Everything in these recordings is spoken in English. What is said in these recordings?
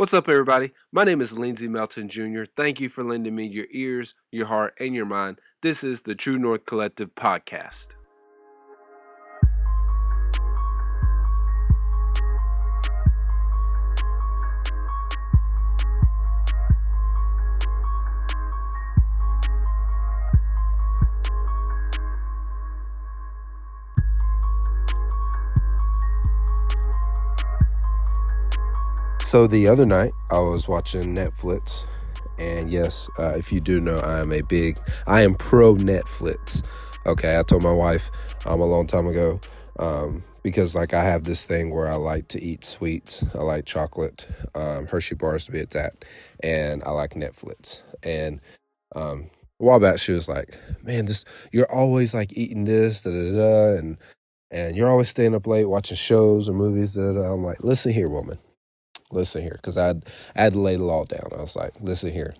What's up, everybody? My name is Lindsay Melton Jr. Thank you for lending me your ears, your heart, and your mind. This is the True North Collective podcast. So the other night, I was watching Netflix, and yes, uh, if you do know, I am a big, I am pro Netflix. Okay, I told my wife um, a long time ago um, because like I have this thing where I like to eat sweets. I like chocolate, um, Hershey bars to be exact, and I like Netflix. And um, a while back, she was like, "Man, this you're always like eating this, da da da," and and you're always staying up late watching shows or movies. Da. I'm like, listen here, woman listen here, because I'd I had to lay the law down. I was like, listen here,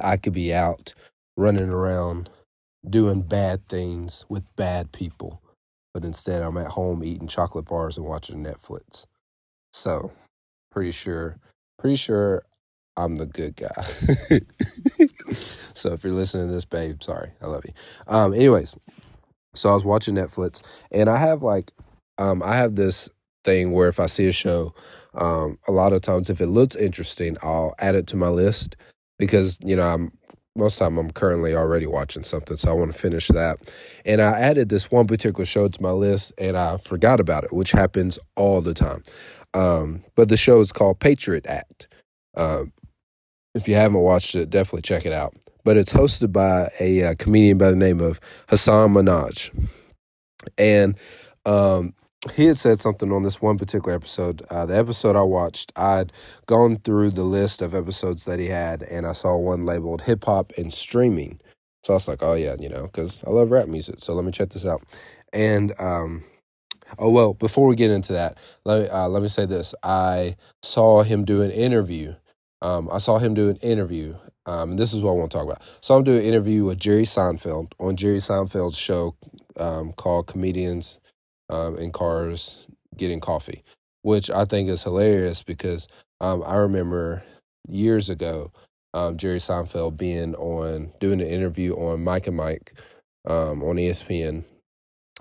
I could be out running around doing bad things with bad people, but instead I'm at home eating chocolate bars and watching Netflix. So, pretty sure, pretty sure I'm the good guy. so if you're listening to this, babe, sorry, I love you. Um, anyways, so I was watching Netflix, and I have like, um, I have this thing where if I see a show, um, a lot of times, if it looks interesting, I'll add it to my list because you know I'm most of the time I'm currently already watching something, so I want to finish that. And I added this one particular show to my list, and I forgot about it, which happens all the time. Um, but the show is called Patriot Act. Um, if you haven't watched it, definitely check it out. But it's hosted by a, uh, comedian by the name of Hasan Minhaj, and um, he had said something on this one particular episode. Uh, the episode I watched, I'd gone through the list of episodes that he had, and I saw one labeled hip hop and streaming. So I was like, oh, yeah, you know, because I love rap music. So let me check this out. And, um, oh, well, before we get into that, let me, uh, let me say this. I saw him do an interview. Um, I saw him do an interview. Um, and this is what I want to talk about. So I'm doing an interview with Jerry Seinfeld on Jerry Seinfeld's show um, called Comedians um, in cars getting coffee, which I think is hilarious because um, I remember years ago um, Jerry Seinfeld being on doing an interview on Mike and Mike um, on ESPN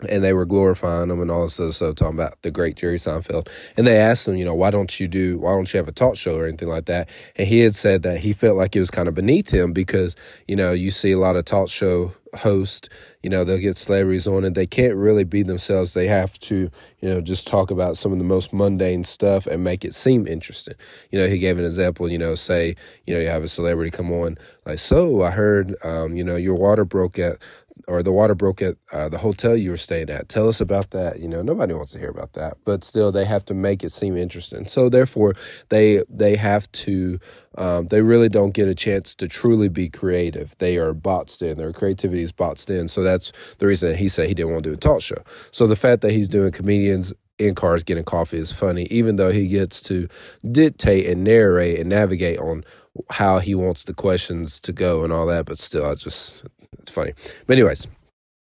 and they were glorifying him and all this other stuff, talking about the great Jerry Seinfeld. And they asked him, you know, why don't you do, why don't you have a talk show or anything like that? And he had said that he felt like it was kind of beneath him because, you know, you see a lot of talk show hosts, you know, they'll get celebrities on and they can't really be themselves. They have to, you know, just talk about some of the most mundane stuff and make it seem interesting. You know, he gave an example, you know, say, you know, you have a celebrity come on, like, so I heard, um, you know, your water broke at or the water broke at uh, the hotel you were staying at. Tell us about that. You know, nobody wants to hear about that, but still, they have to make it seem interesting. So therefore, they they have to. Um, they really don't get a chance to truly be creative. They are boxed in. Their creativity is boxed in. So that's the reason that he said he didn't want to do a talk show. So the fact that he's doing comedians in cars getting coffee is funny, even though he gets to dictate and narrate and navigate on how he wants the questions to go and all that. But still, I just it's funny. But anyways,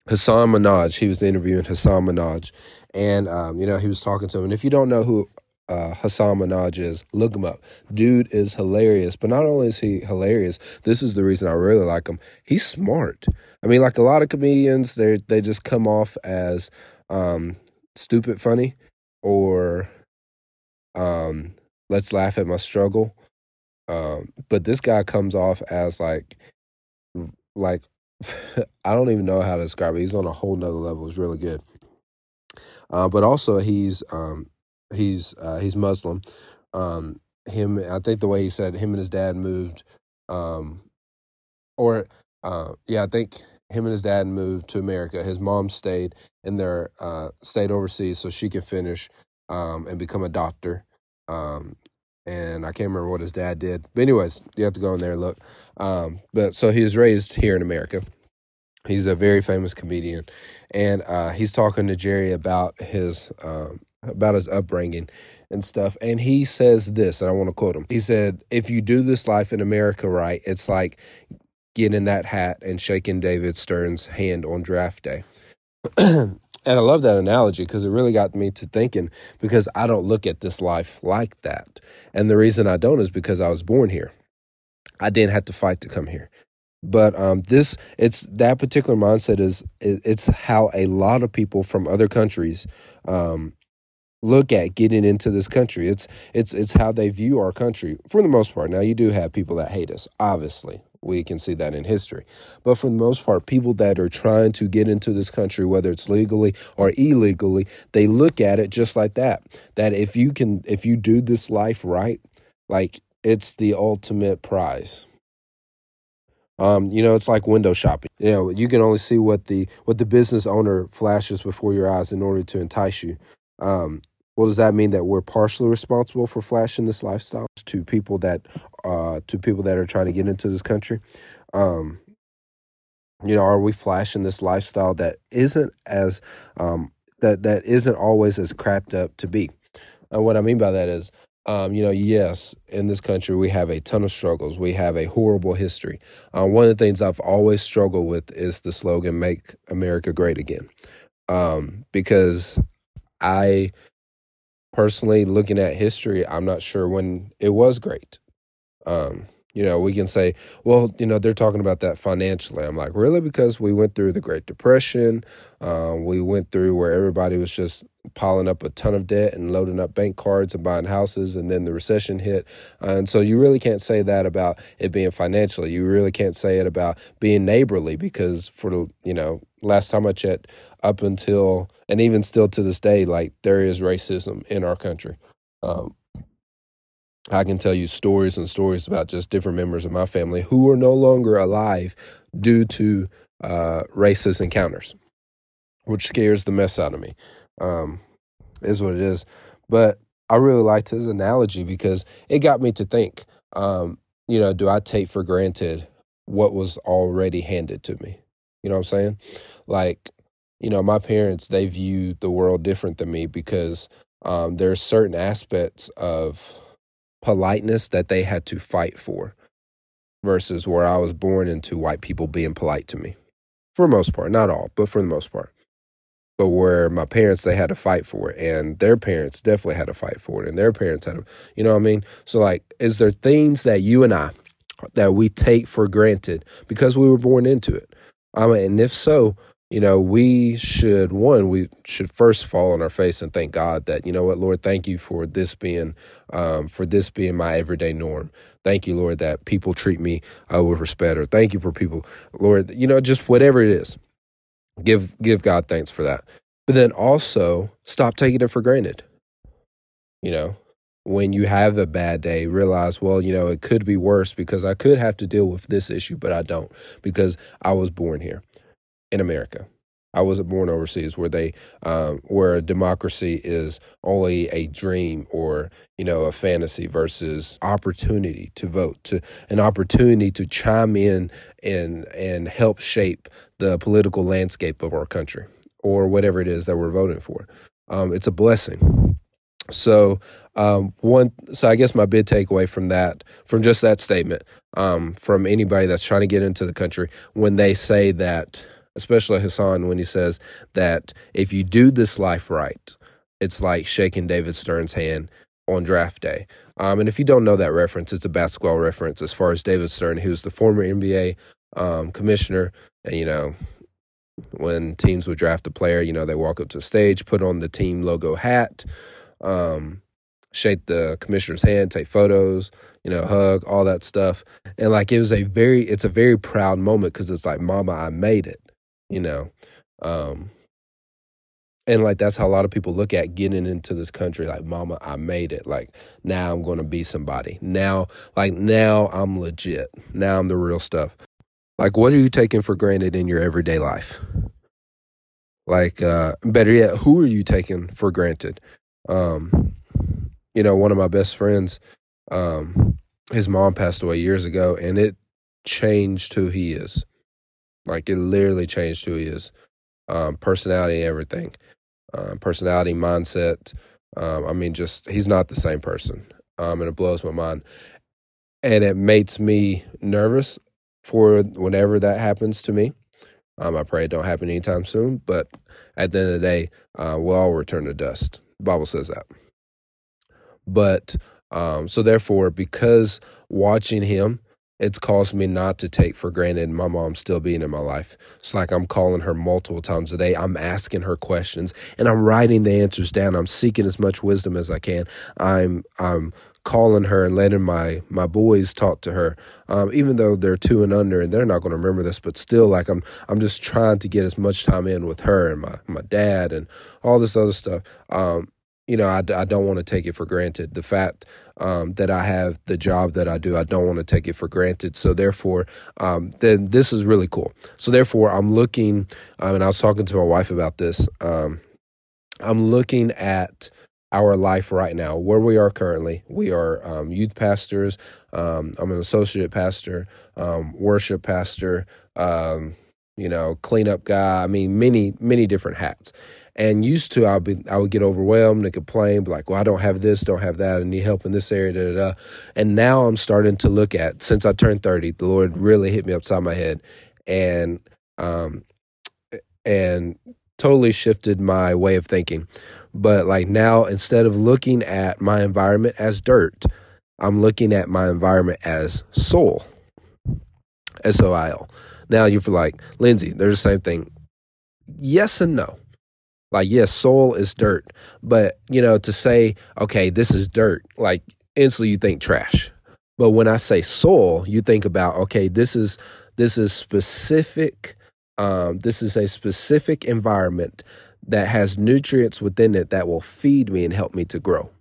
Hasan Minhaj, he was interviewing Hasan Minhaj, and um, you know he was talking to him. And if you don't know who uh, Hasan Minhaj is, look him up. Dude is hilarious. But not only is he hilarious, this is the reason I really like him. He's smart. I mean, like a lot of comedians, they they just come off as um, stupid funny or um, let's laugh at my struggle. Um, but this guy comes off as like like I don't even know how to describe it. He's on a whole nother level. It's really good. Uh, but also he's um, he's uh, he's Muslim. Um, him, I think the way he said him and his dad moved, um, or uh, yeah, I think him and his dad moved to America. His mom stayed in their uh, stayed overseas so she could finish um, and become a doctor. And I can't remember what his dad did. But anyways, you have to go in there and look. Um, but so he was raised here in America. He's a very famous comedian, and uh, he's talking to Jerry about his um, about his upbringing and stuff. And he says this, and I want to quote him. He said, "If you do this life in America right, it's like getting that hat and shaking David Stern's hand on draft day." And I love that analogy because it really got me to thinking because I don't look at this life like that. And the reason I don't is because I was born here. I didn't have to fight to come here. But um, this, it's that particular mindset is it's how a lot of people from other countries um, look at getting into this country. It's it's it's how they view our country for the most part. Now you do have people that hate us, obviously. We can see that in history. But for the most part, people that are trying to get into this country, whether it's legally or illegally, they look at it just like that. That if you can if you do this life right, like it's the ultimate prize. Um, you know, it's like window shopping. You know, you can only see what the what the business owner flashes before your eyes in order to entice you. Um, well, does that mean that we're partially responsible for flashing this lifestyle to people that uh, to people that are trying to get into this country? Um, you know, are we flashing this lifestyle that isn't as um, that that isn't always as cracked up to be? And what I mean by that is, um, you know, yes, in this country we have a ton of struggles. We have a horrible history. Uh, one of the things I've always struggled with is the slogan "Make America Great Again," um, because I personally looking at history, I'm not sure when it was great. Um, you know, we can say, well, you know, they're talking about that financially. I'm like, really? Because we went through the Great Depression. Um, we went through where everybody was just piling up a ton of debt and loading up bank cards and buying houses, and then the recession hit. Uh, and so you really can't say that about it being financially. You really can't say it about being neighborly because for the, you know, last time I checked, up until and even still to this day, like there is racism in our country. Um, I can tell you stories and stories about just different members of my family who are no longer alive due to uh, racist encounters, which scares the mess out of me. Um, is what it is. But I really liked his analogy because it got me to think. Um, you know, do I take for granted what was already handed to me? You know what I'm saying? Like, you know, my parents, they view the world different than me because um, there's certain aspects of politeness that they had to fight for versus where I was born into white people being polite to me. For most part, not all, but for the most part. But where my parents, they had to fight for it, and their parents definitely had to fight for it, and their parents had to, you know what I mean? So, like, is there things that you and I, that we take for granted because we were born into it? And if so, you know, we should one, we should first fall on our face and thank God that you know what, Lord, thank you for this being, um, for this being my everyday norm. Thank you, Lord, that people treat me uh, with respect, or thank you for people, Lord, you know, just whatever it is, give give God thanks for that. But then also stop taking it for granted. You know, when you have a bad day, realize, well, you know, it could be worse because I could have to deal with this issue, but I don't because I was born here in America. I wasn't born overseas where they um, where a democracy is only a dream or you know a fantasy versus opportunity to vote to an opportunity to chime in and and help shape the political landscape of our country or whatever it is that we're voting for. Um, it's a blessing. So um, one, so I guess my big takeaway from that, from just that statement, um, from anybody that's trying to get into the country, when they say that especially Hasan, when he says that if you do this life right, it's like shaking David Stern's hand on draft day. Um, and if you don't know that reference, it's a basketball reference as far as David Stern, who's the former NBA um, commissioner. And, you know, when teams would draft a player, you know, they walk up to the stage, put on the team logo hat, um, shake the commissioner's hand, take photos, you know, hug, all that stuff. And like it was a very, it's a very proud moment because it's like, Mama, I made it you know? Um and like that's how a lot of people look at getting into this country like mama i made it like now i'm gonna be somebody. Now like now i'm legit. Now i'm the real stuff. Like what are you taking for granted in your everyday life? Like uh better yet who are you taking for granted? Um you know one of my best friends um his mom passed away years ago and it changed who he is like it literally changed who he is, um, personality, everything, um, personality, mindset. Um, I mean, just he's not the same person, um, and it blows my mind, and it makes me nervous for whenever that happens to me. Um, I pray it don't happen anytime soon, but at the end of the day, uh, we'll all return to dust. The Bible says that. But um, so therefore, because watching him, it's caused me not to take for granted my mom still being in my life. It's like I'm calling her multiple times a day. I'm asking her questions and I'm writing the answers down. I'm seeking as much wisdom as I can. I'm I'm calling her and letting my my boys talk to her, um, even though they're two and under and they're not going to remember this, but still, like I'm I'm just trying to get as much time in with her and my my dad and all this other stuff. Um, you know, I, I don't want to take it for granted. The fact um, that I have the job that I do, I don't want to take it for granted. So therefore, um, then this is really cool. So therefore, I'm looking, um, and I was talking to my wife about this. Um, I'm looking at our life right now, where we are currently. We are um, youth pastors. Um, I'm an associate pastor, worship pastor. you know, cleanup guy. I mean, many many different hats. And used to, I'd be, I would get overwhelmed and complain, like, well, I don't have this, don't have that, I need help in this area, da, da, da. And now I'm starting to look at, since I turned 30, the Lord really hit me upside my head and, um, and totally shifted my way of thinking. But like now, instead of looking at my environment as dirt, I'm looking at my environment as soil, S O I L. Now you're like, Lindsay, they're the same thing. Yes and no. Like, yes, soil is dirt, but you know, to say, okay, this is dirt, like instantly you think trash. But when I say soil, you think about, okay, this is this is specific. Um, this is a specific environment that has nutrients within it that will feed me and help me to grow.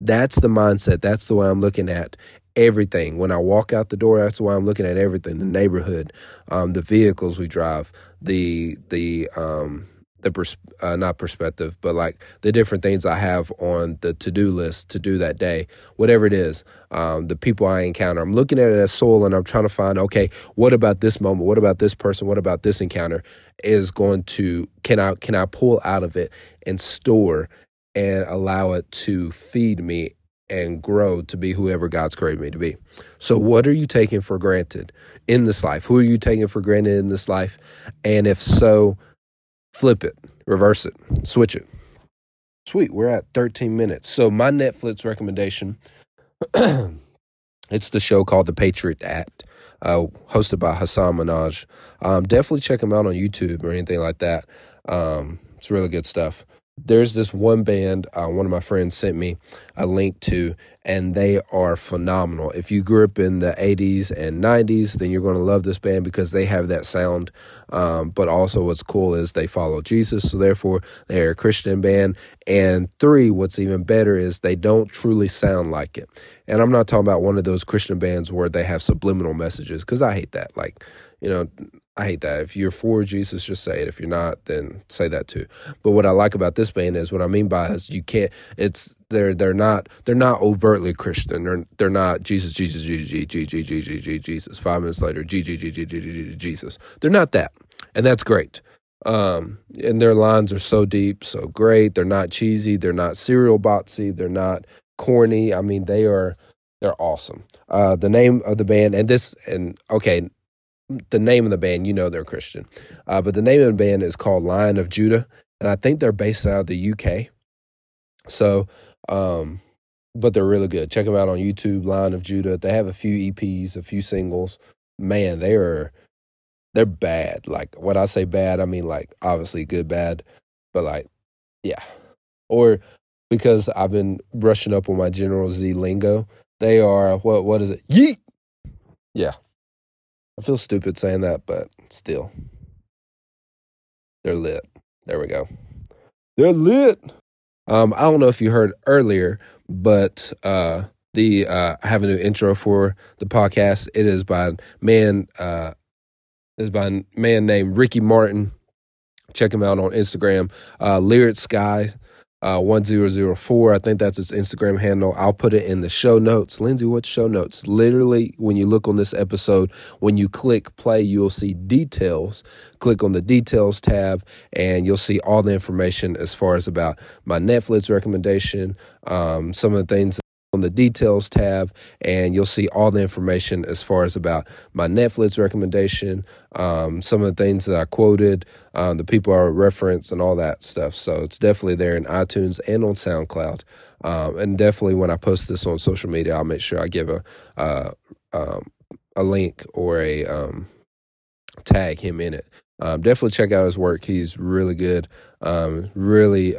That's the mindset. That's the way I'm looking at everything. When I walk out the door, that's why I'm looking at everything. The neighborhood, um, the vehicles we drive, the the um, the pers- uh, not perspective, but like the different things I have on the to do list to do that day, whatever it is, um, the people I encounter. I'm looking at it as soul, and I'm trying to find okay, what about this moment? What about this person? What about this encounter is going to can I can I pull out of it and store and allow it to feed me and grow to be whoever God's created me to be. So, what are you taking for granted in this life? Who are you taking for granted in this life? And if so, flip it, reverse it, switch it. Sweet, we're at 13 minutes. So my Netflix recommendation, it's the show called The Patriot Act, uh, hosted by Hasan Minhaj. Um, definitely check him out on YouTube or anything like that. Um, it's really good stuff there's this one band uh, one of my friends sent me a link to and they are phenomenal. If you grew up in the 80s and 90s then you're going to love this band because they have that sound um, but also what's cool is they follow jesus so therefore they're a christian band. And three what's even better is they don't truly sound like it. And i'm not talking about one of those christian bands where they have subliminal messages because i hate that. Like you know I hate that. If you're for Jesus, just say it. If you're not, then say that too. But what I like about this band is what I mean by is you can't. It's they're they're not they're not overtly Christian. They're they're not Jesus Jesus Jesus Jesus Jesus Jesus. Five minutes later, Jesus. They're not that, and that's great. Um, and their lines are so deep, so great. They're not cheesy. They're not serial botsy. They're not corny. I mean, they are they're awesome. Uh, the name of the band and this and okay the name of the band, you know they're Christian. Uh, but the name of the band is called Lion of Judah, and I think they're based out of the UK. So, um, but they're really good. Check them out on YouTube, Lion of Judah. They have a few EPs, a few singles. Man, they are they're bad. Like when I say bad, I mean like obviously good bad, but like yeah. Or because I've been brushing up on my General Z lingo, they are what what is it? Yeet. Yeah, I feel stupid saying that, but still. They're lit. There we go. They're lit. Um, I don't know if you heard earlier, but uh, the uh, I have a new intro for the podcast. It is by man uh, is by a man named Ricky Martin. Check him out on Instagram. Uh, Lyric Sky uh, 1004. I think that's his Instagram handle. I'll put it in the show notes. Lindsay, what show notes? Literally, when you look on this episode, when you click play, you'll see details. Click on the details tab, and you'll see all the information as far as about my Netflix recommendation, um, some of the things on the details tab and you'll see all the information as far as about my Netflix recommendation, um, some of the things that I quoted, um, the people I reference, and all that stuff. So it's definitely there in iTunes and on SoundCloud. Um, and definitely when I post this on social media, I'll make sure I give a uh, um, a link or a um, tag him in it. Um, definitely check out his work. He's really good. really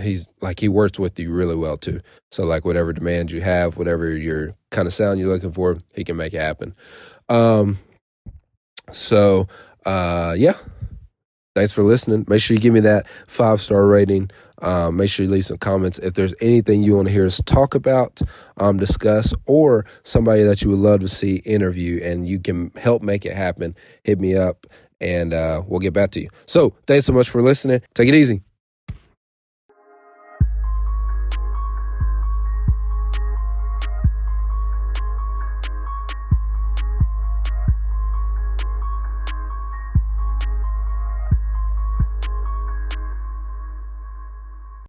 he's like he works with you really well too. So like whatever demands you have, whatever your kind of sound you're looking for, he can make it happen. Um so uh yeah. Thanks for listening. Make sure you give me that five star rating. Um, make sure you leave some comments. If there's anything you want to hear us talk about, um, discuss, or somebody that you would love to see interview and you can help make it happen, hit me up and uh, we'll get back to you. So thanks so much for listening. Take it easy.